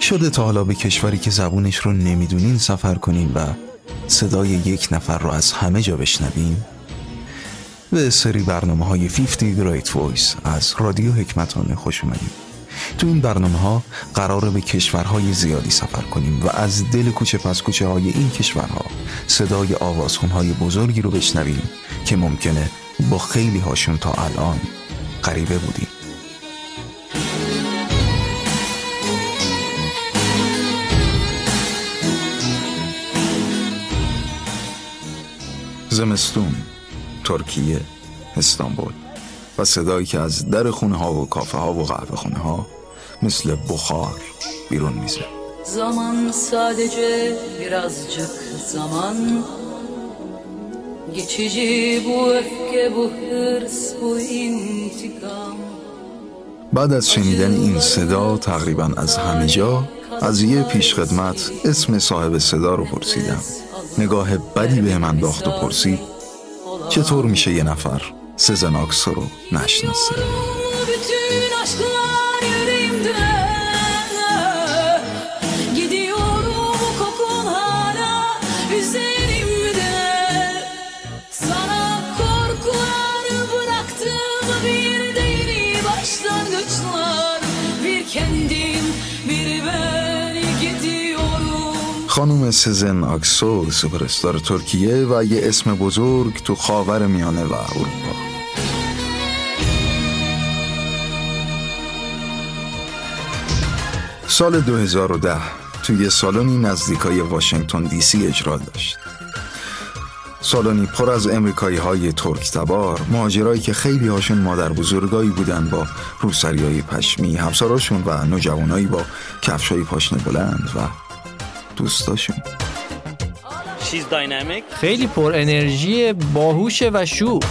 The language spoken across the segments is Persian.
شده تا حالا به کشوری که زبونش رو نمی‌دونین سفر کنین و صدای یک نفر رو از همه جا بشنوین. به سری برنامه های 50 Great Voice از رادیو حکمتانه خوش اومدیم تو این برنامه ها قراره به کشورهای زیادی سفر کنیم و از دل کوچه پس کوچه های این کشورها صدای آوازخون های بزرگی رو بشنویم که ممکنه با خیلی هاشون تا الان غریبه بودیم. زمستون ترکیه استانبول. و صدایی که از در خونه ها و کافه ها و قهوه خونه ها مثل بخار بیرون میزه. زمان sadece birazcık zaman Geçici bu öfke bu hırs bu intikam بعد از شنیدن این صدا تقریبا از همه جا از یه پیشخدمت اسم صاحب صدا رو پرسیدم. نگاه بدی به من داخت و پرسید چطور میشه یه نفر سزن آکسو رو نشناسه Bütün aşklar yüreğimde Gidiyorum kokun hala üzerimde Sana korkular bıraktım bir de yeni başlangıçlar Bir kendin bir ben gidiyorum خانم سزن آکسو سوپرستار ترکیه و یه اسم بزرگ تو خاور میانه و اروپا سال 2010 توی سالنی نزدیکای واشنگتن دی سی اجرا داشت. سالنی پر از امریکایی های ترک تبار مهاجرایی که خیلی هاشون مادر بزرگایی بودن با روسریای پشمی همسراشون و نوجوانایی با کفشای پاشنه بلند و دوستاشون. She's dynamic. خیلی پر انرژی باهوشه و شوخ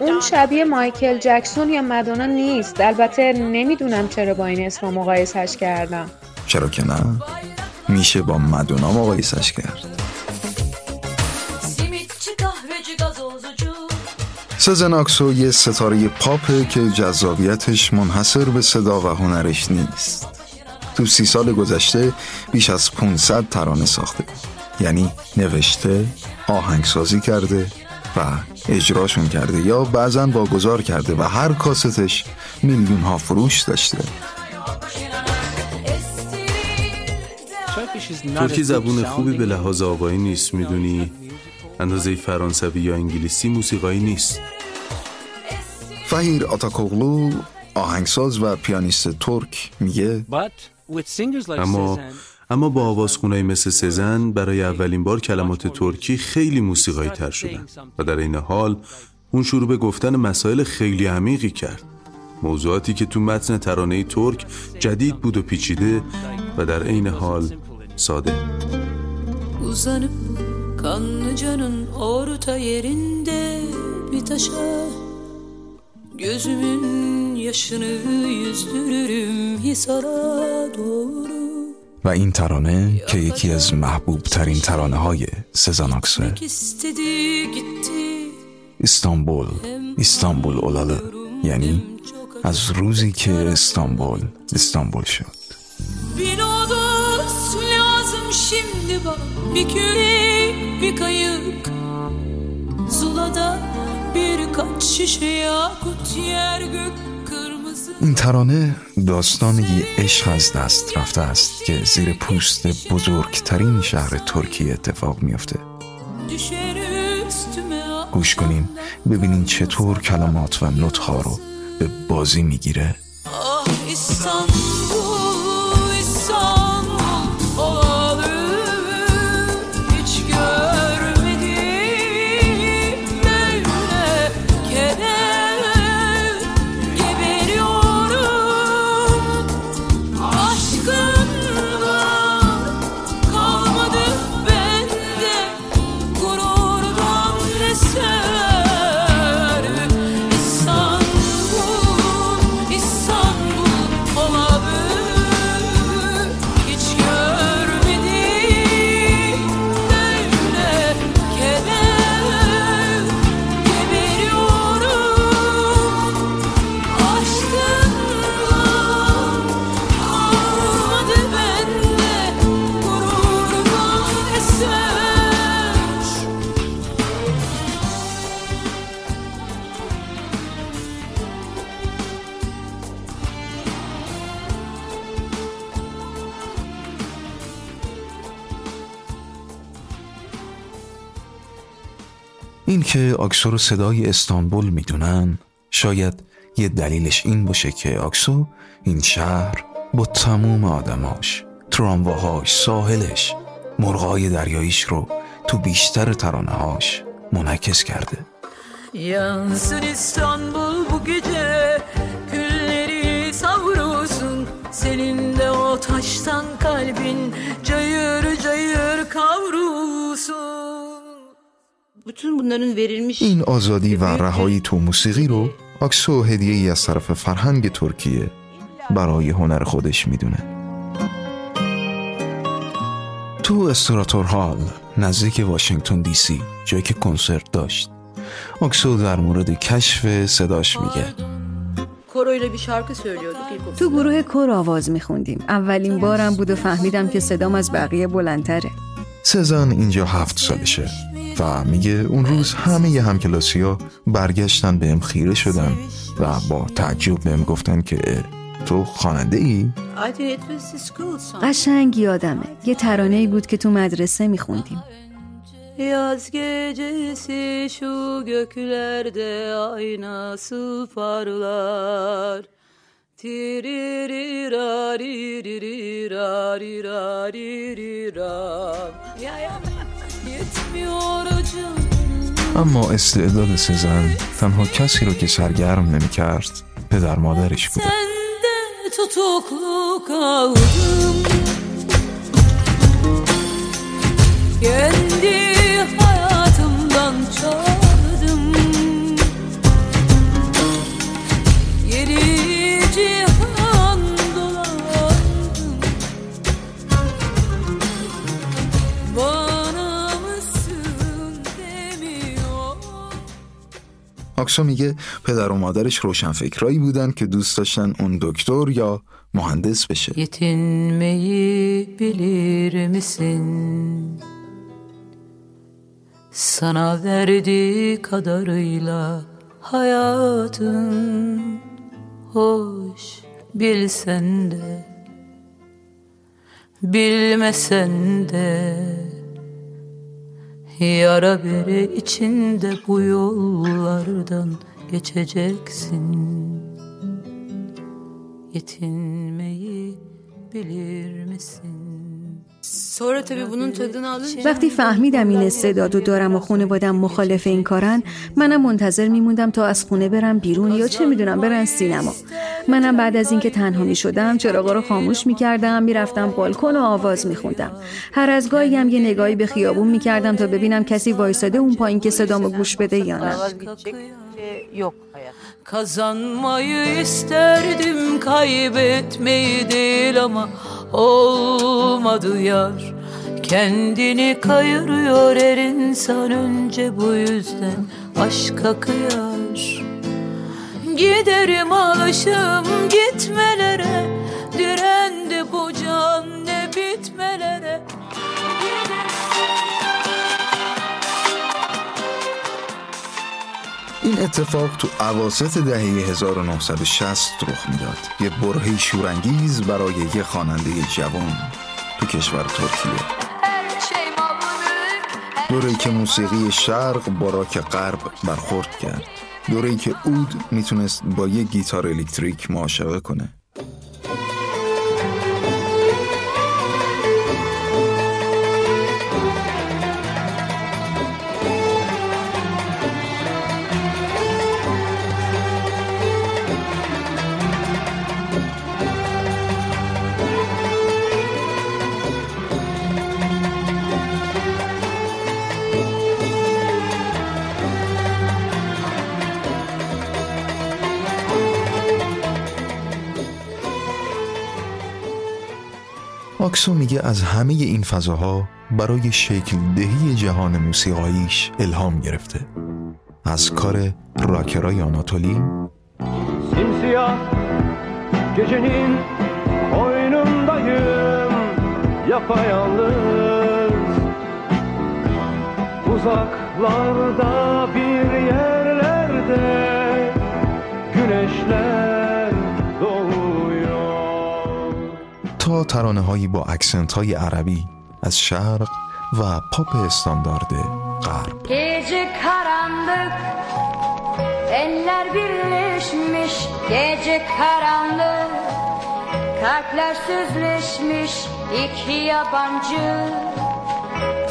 اون. شبیه مایکل جکسون یا مدونا نیست. البته نمی‌دونم چرا با این اسم مقایسش کردم. چرا که نه؟ میشه با مدونا مقایسش کرد. سزن آکسو یه ستاره پاپه که جذابیتش منحصر به صدا و هنرش نیست. تو سی سال گذشته بیش از 500 ترانه ساخته. یعنی نوشته آهنگسازی کرده و اجراشون کرده یا بعضا واگذار کرده و هر کاستش میلیون ها فروش داشته. ترکی زبون خوبی به لحاظ آوایی نیست می‌دونی؟ اندازه فرانسوی یا انگلیسی موسیقایی نیست. فهیر آتاکوغلو آهنگساز و پیانیست ترک میگه اما اما با آوازخونایی مثل سزن برای اولین بار کلمات ترکی خیلی موسیقایی تر شدن و در این حال اون شروع به گفتن مسائل خیلی عمیقی کرد. موضوعاتی که تو متن ترانه ترک جدید بود و پیچیده و در عین حال ساده. Uzanıp kanlıcanın orta yerinde bir taşa Gözümün yaşını yüzdürürüm Hisar'a doğru. و این ترانه که یکی از محبوب ترین ترانه های istedi gitti استانبول استانبول olalı یعنی از روزی که استانبول استانبول شد. Zulada şişe yakut yer gök. این ترانه داستان یه عشق از دست رفته است که زیر پوست بزرگترین شهر ترکیه اتفاق میافته. گوش کنین ببینین چطور کلمات و نوتها رو به بازی می‌گیره. که آکسو رو صدای استانبول می‌دونن شاید یه دلیلش این باشه که آکسو این شهر با تموم آدماش ترامواهاش ساحلش مرغای دریاییش رو تو بیشتر ترانهاش منعکس کرده. Yansın İstanbul bu gece Külleri savrulsun Senin de o taştan kalbin Cayır cayır kavrulsun این آزادی و رهایی تو موسیقی رو آکسو هدیه ای از طرف فرهنگ ترکیه برای هنر خودش می‌دونه. تو استراتور هال نزدیک واشنگتن دی سی جایی که کنسرت داشت. آکسو در مورد کشف صداش میگه. تو گروه کور آواز میخوندیم. اولین بارم بود و فهمیدم که صدام از بقیه بلندتره. سزن اینجا هفت سالشه. و میگه اون روز همه ی همکلاسی ها برگشتن بهم خیره شدن و با تعجب بهم گفتن که تو خواننده ای؟ I think it was the school song. قشنگ یادمه یه ترانه ای بود که تو مدرسه میخوندیم. Yaz gecesi şu göklerde ay nasıl parlar. Tiriririraririraririrarirar اما استعداد سزن تنها کسی رو که سرگرم نمی کرد پدر مادرش بوده. Sende tutuklu kaldım آکسو میگه پدر و مادرش روشنفکرایی بودن که دوست داشتن اون دکتر یا مهندس بشه Yetinmeyi bilir misin? Sana verdiği kadarıyla hayatın hoş bilsen de bilmesen de yara bere içinde bu yollardan geçeceksin. Yetinmeyi bilir misin? Sonra tabii bunun tadını alınca وقتی فهمیدم این استعداد و دارم و خانوادم مخالف این کارن منم منتظر میموندم تا از خونه برم بیرون یا چه می‌دونم برن سینما. منم بعد از اینکه تنها می شدم چراغا رو خاموش می‌کردم می‌رفتم بالکن و آواز میخوندم. هر از gاهی هم یه نگاهی به خیابون می‌کردم تا ببینم کسی وایساده اون پایین که صدامو گوش بده یا نه. Kazanmayı isterdim kaybetmeyi değil ama olmadı yar. Kendini kayırıyor her insan önce bu yüzden aşka kıyar. Giderim alışım gitmelere Direndi bu can ne bitmelere این اتفاق تو عواسط دهه 1960 رخ می‌داد. یه برهه شورانگیز برای یه خواننده جوان تو کشور ترکیه. دوره‌ای که موسیقی شرق با راک غرب برخورد کرد. دوره‌ای که اود می‌تونست با یه گیتار الکتریک معاشقه کنه. آکسو میگه از همه این فضاها برای شکل دهی جهان موسیقاییش الهام گرفته. از کار راکرای آناتولی. gecenin koynundayım Yapayalnız Uzaklarda bir yerlerde Güneşler تا ترانه هایی با اکسنت های عربی از شرق و پاپ استاندارد غرب Gece karanlık Eller birleşmiş Gece karanlık Kalpler süzleşmiş iki yabancı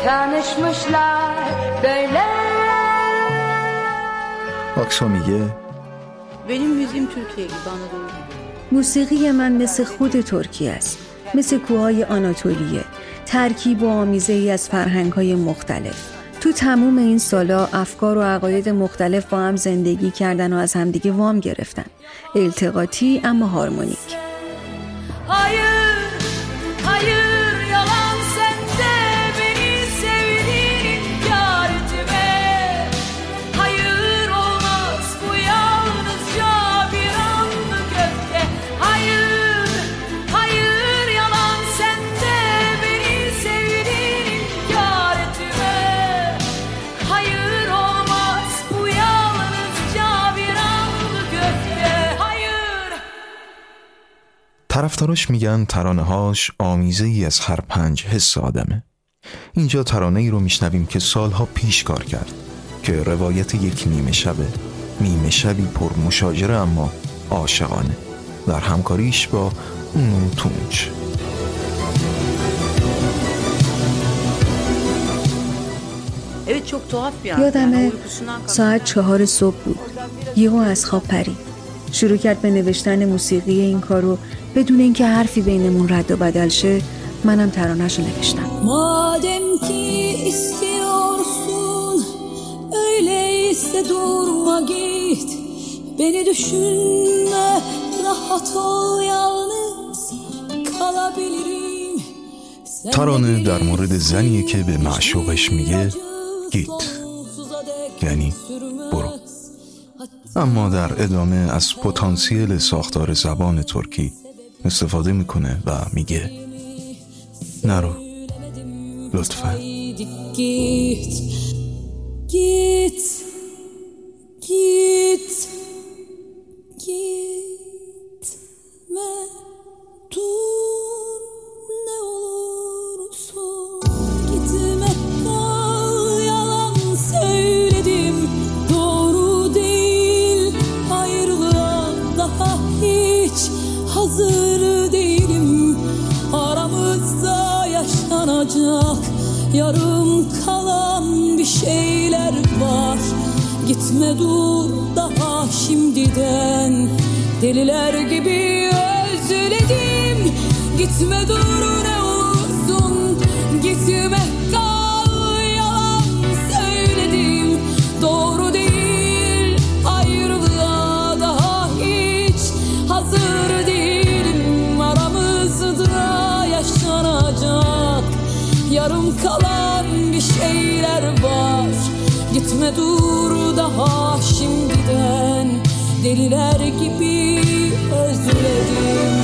Tanışmışlar böyle آکسا میگه Benim müziğim Türkiye gibi Anadolu. موسیقی من مثل خود ترکیه است مثل کوههای آناتولیه ترکیب و آمیزه ای از فرهنگ های مختلف. تو تموم این سالا افکار و عقاید مختلف با هم زندگی کردن و از همدیگه وام گرفتن. التقاطی اما هارمونیک. طرفداراش میگن ترانه هاش آمیزه ای از هر پنج حس آدمه. اینجا ترانه ای رو میشنویم که سالها پیش کار کرد که روایت یک نیمه شبه نیمه شبی پر مشاجره اما عاشقانه. در همکاریش با اونو تونچ. Evet çok tuhaf bir an. Yani یادمه kalktı. ساعت چهار صبح بود. یهو از خواب پرید. شروع کرد به نوشتن موسیقی این کارو. بدون اینکه حرفی بینمون رد و بدل شه منم ترانهش رو نوشتم Madem ki istiyorsun Öyleyse durma git Beni düşünme Rahat ol yalnız Kalabilirim ترانه در مورد زنیه که به معشوقش میگه گیت یعنی برو اما در ادامه از پتانسیل ساختار زبان ترکی استفاده می‌کنه و میگه نرو لطفا. Yaşanacak Yarım kalan bir şeyler var. Gitme dur daha şimdiden. Deliler gibi özledim. Gitme dur ne Gitme dur daha şimdiden. Deliler gibi özledim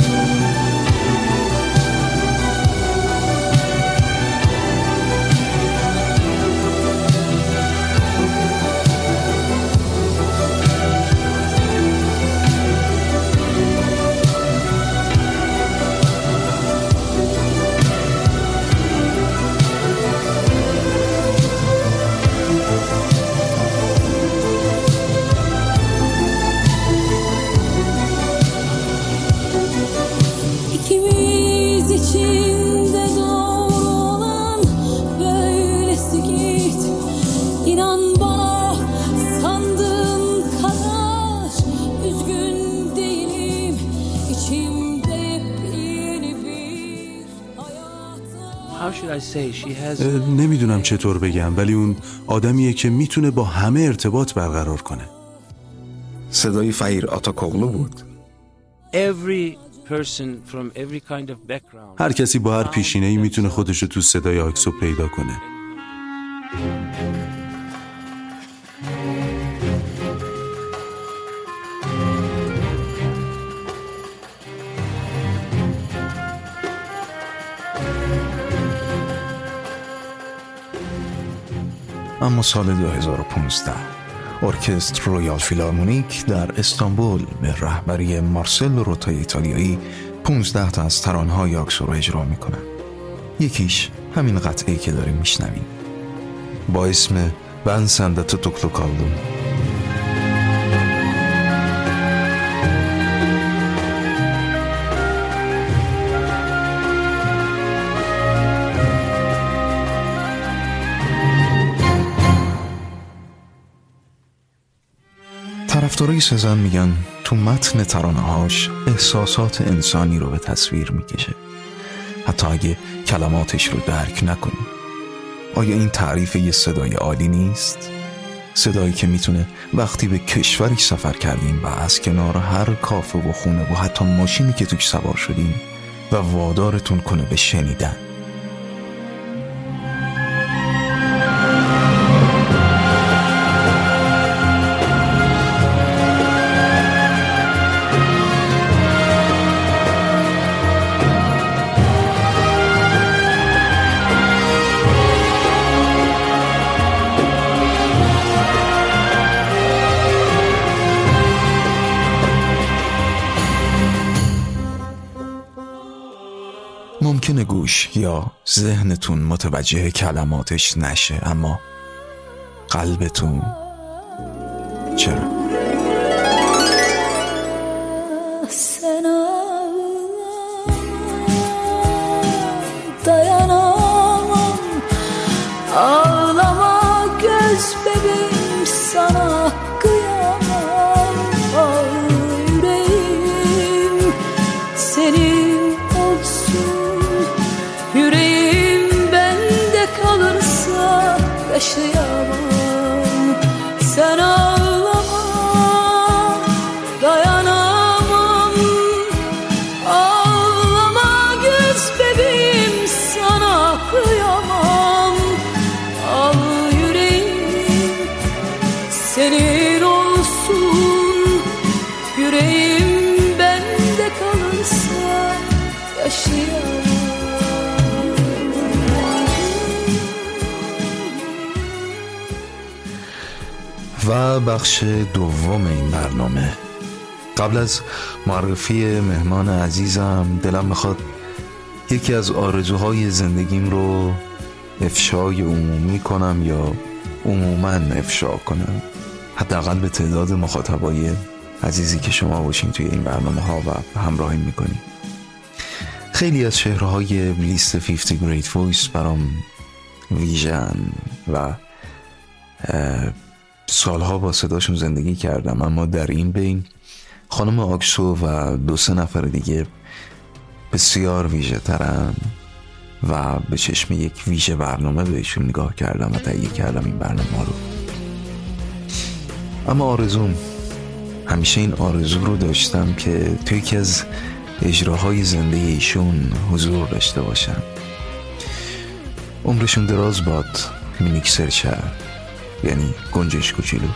نمی‌دونم چطور بگم ولی اون آدمیه که می‌تونه با همه ارتباط برقرار کنه. صدای فهیر آتاکوغلو بود. هر کسی با هر پیشینه ای می‌تونه خودشو تو صدای آکسو پیدا کنه. اما سال 2015 ارکستر رویال فیلارمونیک در استانبول به رهبری مارسل روتای ایتالیایی 15 تا از ترانه‌های آکسو رو اجرا می‌کنن یکیش همین قطعه که داریم میشنویم. با اسم Ben sende طرفدارای سزن میگن تو متن ترانه هاش احساسات انسانی رو به تصویر می‌کشه. حتی اگه کلماتش رو درک نکنیم آیا این تعریف یه صدای عالی نیست؟ صدایی که می‌تونه وقتی به کشوری سفر کردیم و از کنار هر کافه و خونه و حتی ماشینی که توش سوار شدیم و وادارتون کنه به شنیدن. ممکنه گوش یا ذهنتون متوجه کلماتش نشه اما قلبتون چرا؟ و بخش دوم این برنامه. قبل از معرفی مهمان عزیزم دلم می‌خواد یکی از آرزوهای زندگیم رو افشای عمومی کنم یا عموما افشا کنم. حداقل به تعداد مخاطبای عزیزی که شما باشین توی این برنامه ها و همراهی می‌کنیم. خیلی از شهرهای لیست 50 Great Voice برام ویژن و سالها با صداشون زندگی کردم اما در این بین خانم آکسو و دو سه نفر دیگه بسیار ویژه ترن و به چشم یک ویژه برنامه بهشون نگاه کردم و تهیه کردم این برنامه رو. اما آرزوم همیشه این آرزو رو داشتم که توی یکی از اجراهای زنده ایشون حضور داشته باشم. عمرشون دراز باد مینیکسر شهر یعنی گنجش کوچولو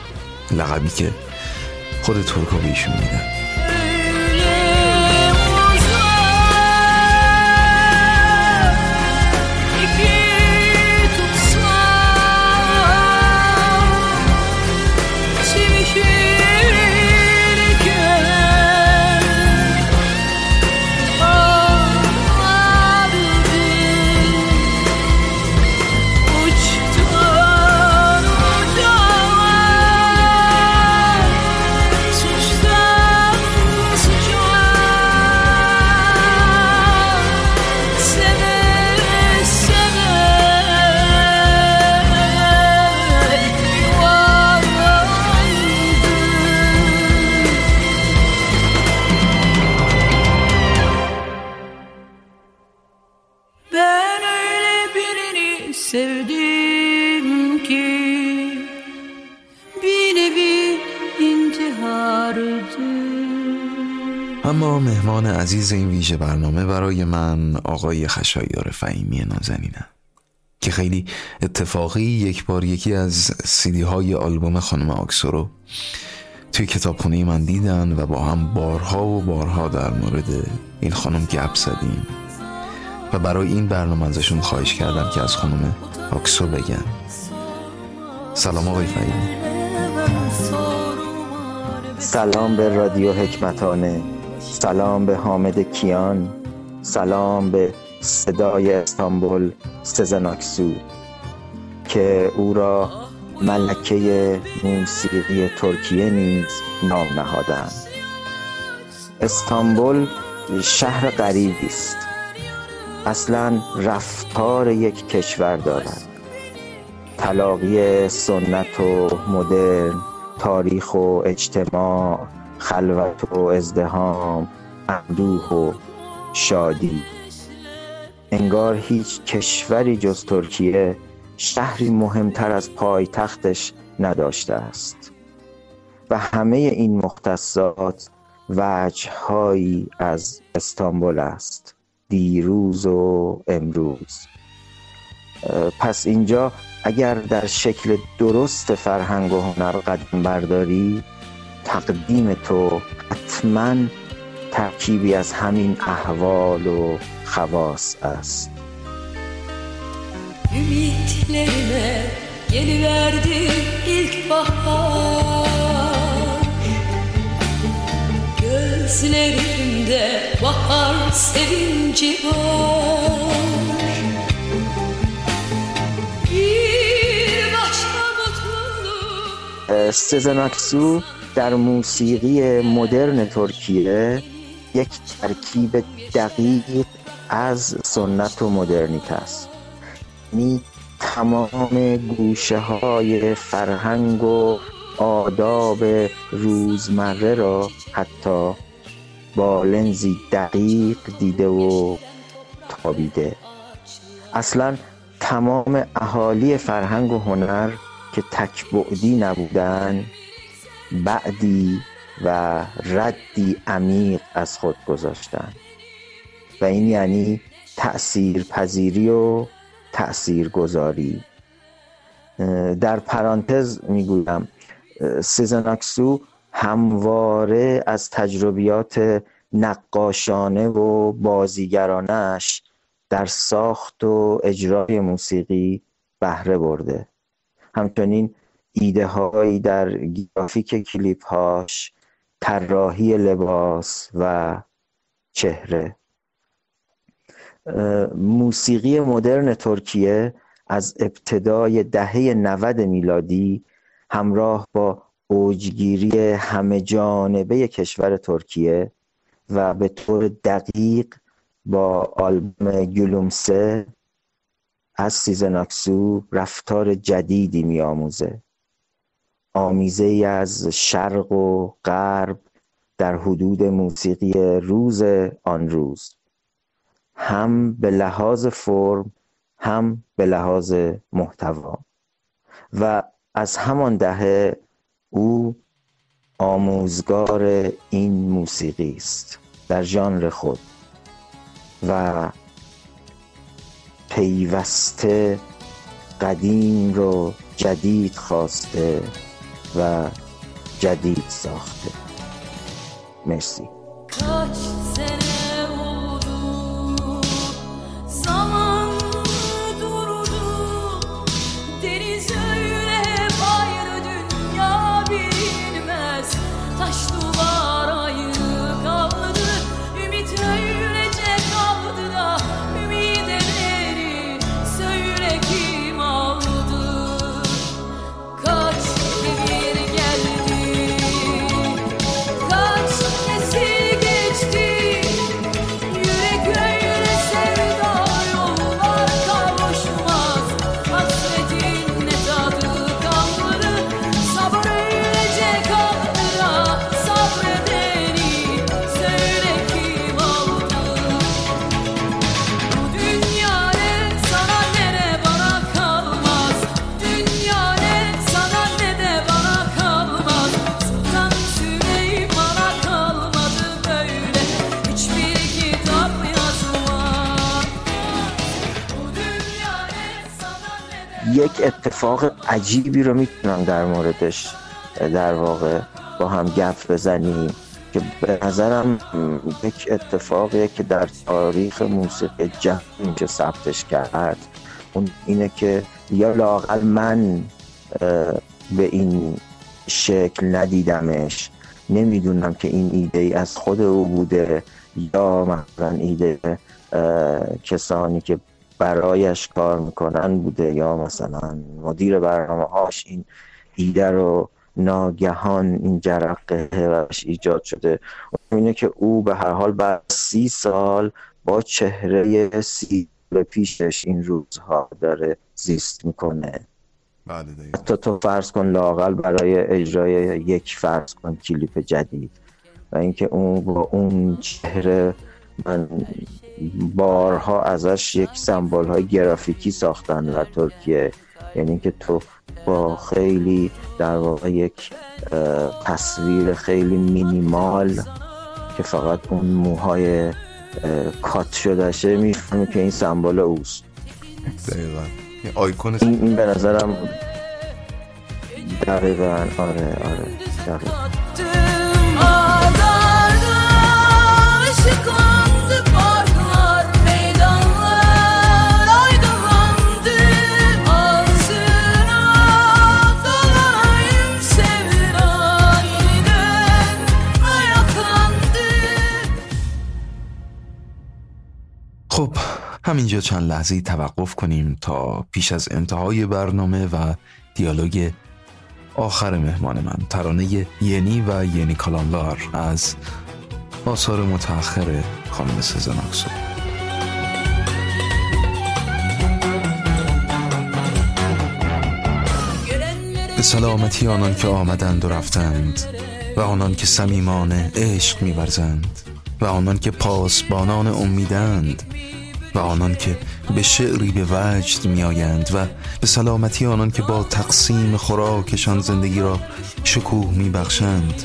لقبی که خود ترکا بهشون میدن. اما مهمان عزیز این ویژه برنامه برای من آقای خشایار فهیمی نازنینه که خیلی اتفاقی یک بار یکی از سیدی های آلبوم خانم آکسو رو توی کتابخونه من دیدن و با هم بارها و بارها در مورد این خانم گپ زدیم. و برای این برنامه ازشون خواهش کردم که از خانم آکسو بگن. سلام آقای فهیمی. سلام به رادیو حکمتانه سلام به حامد کیان سلام به صدای استانبول سزناکسو که او را ملکه موسیقی ترکیه نیز نام نهادند. استانبول شهر غریبی است. اصلا رفتار یک کشور دارد. تلاقی سنت و مدرن تاریخ و اجتماع خلوت و ازدهام اندوه و شادی. انگار هیچ کشوری جز ترکیه شهری مهمتر از پایتختش نداشته است. و همه این مختصات وجههایی از استانبول است. دیروز و امروز. پس اینجا اگر در شکل درست فرهنگ و هنر قدم برداری تقدیم تو حتما ترکیبی از همین احوال و خواص است. Gözlerimde bahar sevinci var. سزن اکسو در موسیقی مدرن ترکیه یک ترکیب دقیق از سنت و مدرنیت است. یعنی تمام گوشه های فرهنگ و آداب روزمره را حتی با لنزی دقیق دیده و تابیده. اصلا تمام اهالی فرهنگ و هنر که تکبعدی نبودن بعدی و ردی عمیق از خود گذاشتن. و این یعنی تأثیر پذیری و تأثیر گذاری در پرانتز می‌گویم سیزناکسو همواره از تجربیات نقاشانه و بازیگرانش در ساخت و اجرای موسیقی بهره برده. همچنین ایده هایی در گرافیک کلیپ هاش طراحی لباس و چهره. موسیقی مدرن ترکیه از ابتدای دهه 90 میلادی همراه با اوجگیری همه جانبه کشور ترکیه و به طور دقیق با آلبوم گلومسه از سیزناکسو رفتار جدیدی میآموزه. آمیزه ای از شرق و غرب در حدود موسیقی روز آن روز. هم به لحاظ فرم هم به لحاظ محتوا. و از همان دهه او آموزگار این موسیقی است در ژانر خود. و پیوسته قدیم رو جدید خواسته و جدید ساخته. مرسی. اتفاق عجیبی رو می‌تونم در موردش در واقع با هم گپ بزنیم که به نظرم یک اتفاقیه که در تاریخ موسیقی جهان میشه ثبتش کرد. اون اینه که یا لاقل من به این شکل ندیدمش. نمی‌دونم که این ایده ای از خود او بوده یا مثلا ایده کسانی که برایش کار می‌کنن بوده یا مثلا مدیر برنامه هاش این ایده رو ناگهان این جرقه روش ایجاد شده. اینه که او به هر حال بعد سی سال با چهره سی پیشش این روزها داره زیست می‌کنه. بله حتی تو فرض کن لاقل برای اجرای یک فرض کن کلیپ جدید. و اینکه اون با اون چهره من بارها ازش یک سمبول های گرافیکی ساختن و ترکیه. یعنی اینکه تو با خیلی در واقع یک تصویر خیلی مینیمال که فقط اون موهای کات شدهشه می‌فهمی که این سمبل اوست. دقیقا. آیکون این به نظرم دقیقا. آره آره. دقیقا. همینجا چند لحظه توقف کنیم تا پیش از انتهای برنامه و دیالوگ آخر مهمان من ترانه ینی و ینی کالانلار از آثار متأخر خانم سزن اکسو. به سلامتی آنان که آمدند و رفتند و آنان که سمیمانه عشق میورزند و آنان که پاسبانان امیدند و آنان که به شعری به وجد میآیند و به سلامتی آنان که با تقسیم خوراکشان زندگی را شکوه میبخشند.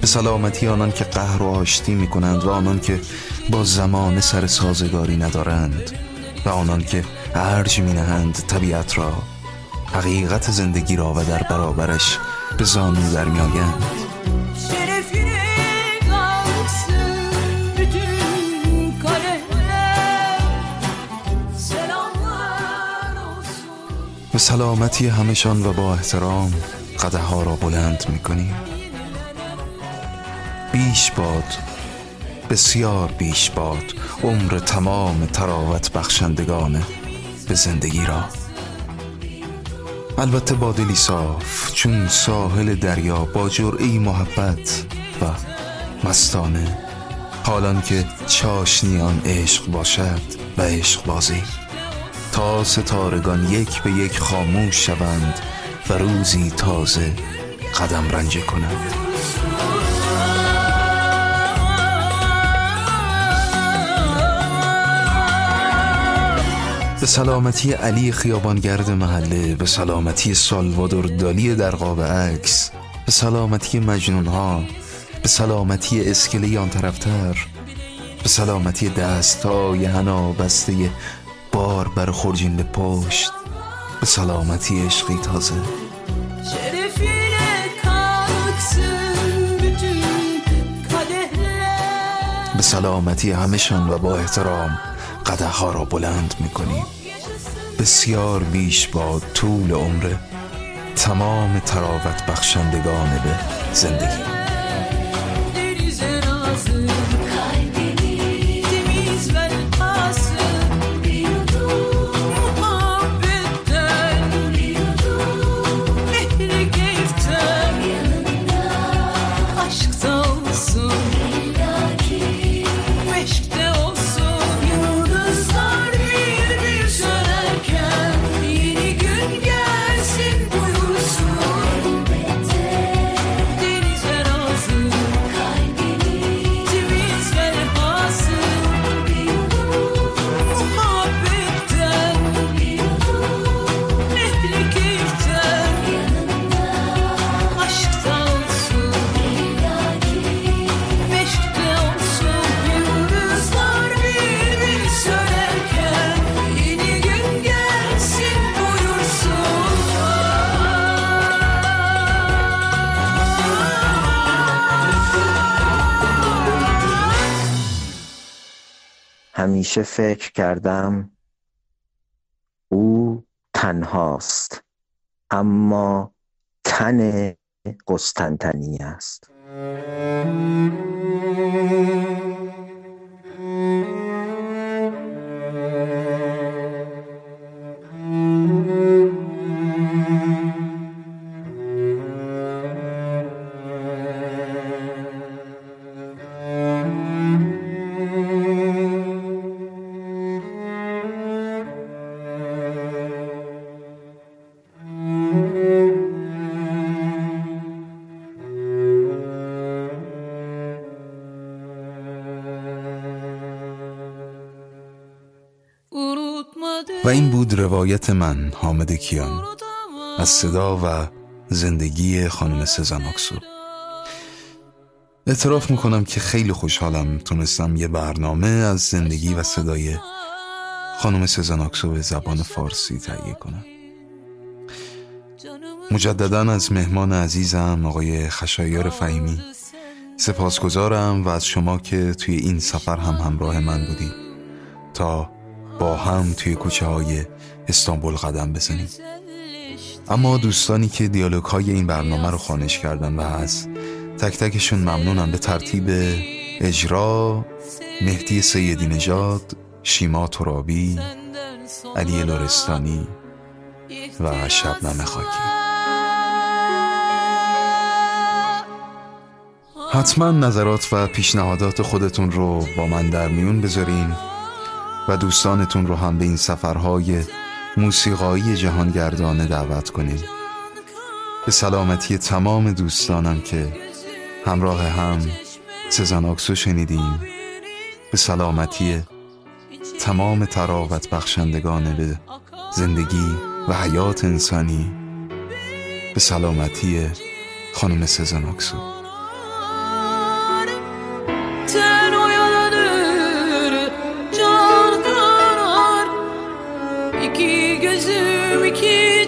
به سلامتی آنان که قهر و آشتی می کنند و آنان که با زمان سر سازگاری ندارند و آنان که ارج می نهند طبیعت را حقیقت زندگی را و در برابرش به زانو در می آیند سلامتی همشان و با احترام قده ها را بلند می کنیم بیش باد بسیار بیش باد عمر تمام تراوت بخشندگان به زندگی را. البته با دلی صاف چون ساحل دریا با جرعی محبت و مستانه. حالان که چاشنیان عشق باشد و عشق بازی. تا ستارگان یک به یک خاموش شوند و روزی تازه قدم رنجه کنند. به سلامتی علی خیابانگرد محله به سلامتی سالوادور دالی در قاب عکس به سلامتی مجنون ها به سلامتی اسکله آن طرفتر به سلامتی دست های هنا بسته بار بر خورجین به پشت به سلامتی عشقی تازه. به سلامتی همشان و با احترام قده ها را بلند می‌کنیم. بسیار بیش با طول عمر تمام تراوت بخشندگان به زندگی. همیشه فکر کردم او تنهاست اما تن قسطنطنی است. روایت من حامد کیان. از صدا و زندگی خانم سزن آکسو اعتراف می‌کنم که خیلی خوشحالم تونستم یه برنامه از زندگی و صدای خانم سزن آکسو به زبان فارسی تهیه کنم. مجددا از مهمان عزیزم آقای خشایار فهیمی. سپاسگزارم و از شما که توی این سفر هم همراه من بودید تا با هم توی کوچه های استانبول قدم بزنیم. اما دوستانی که دیالوگ های این برنامه رو خانش کردن و از تک تکشون ممنونم به ترتیب اجرا مهدی سیدی نژاد شیما ترابی علی لورستانی و شبنم خاکی. حتما نظرات و پیشنهادات خودتون رو با من در میون بذارین و دوستانتون رو هم به این سفرهای موسیقایی جهانگردانه دعوت کنین به سلامتی تمام دوستانم که همراه هم سزن آکسو شنیدیم به سلامتی تمام تراوت بخشندگان به زندگی و حیات انسانی. به سلامتی خانم سزن آکسو.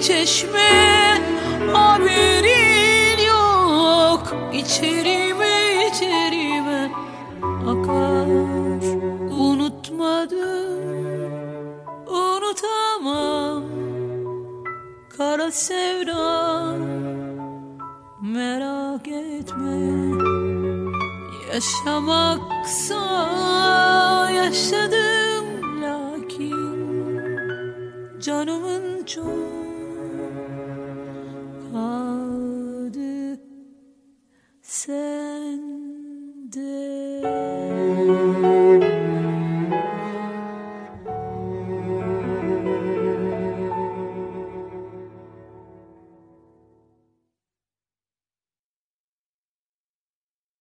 Çeşme haberin yok. İçerime içerime akar. Unutmadım unutamam. Kara sevda merak etme. Yaşamaksa yaşadım lakin canımın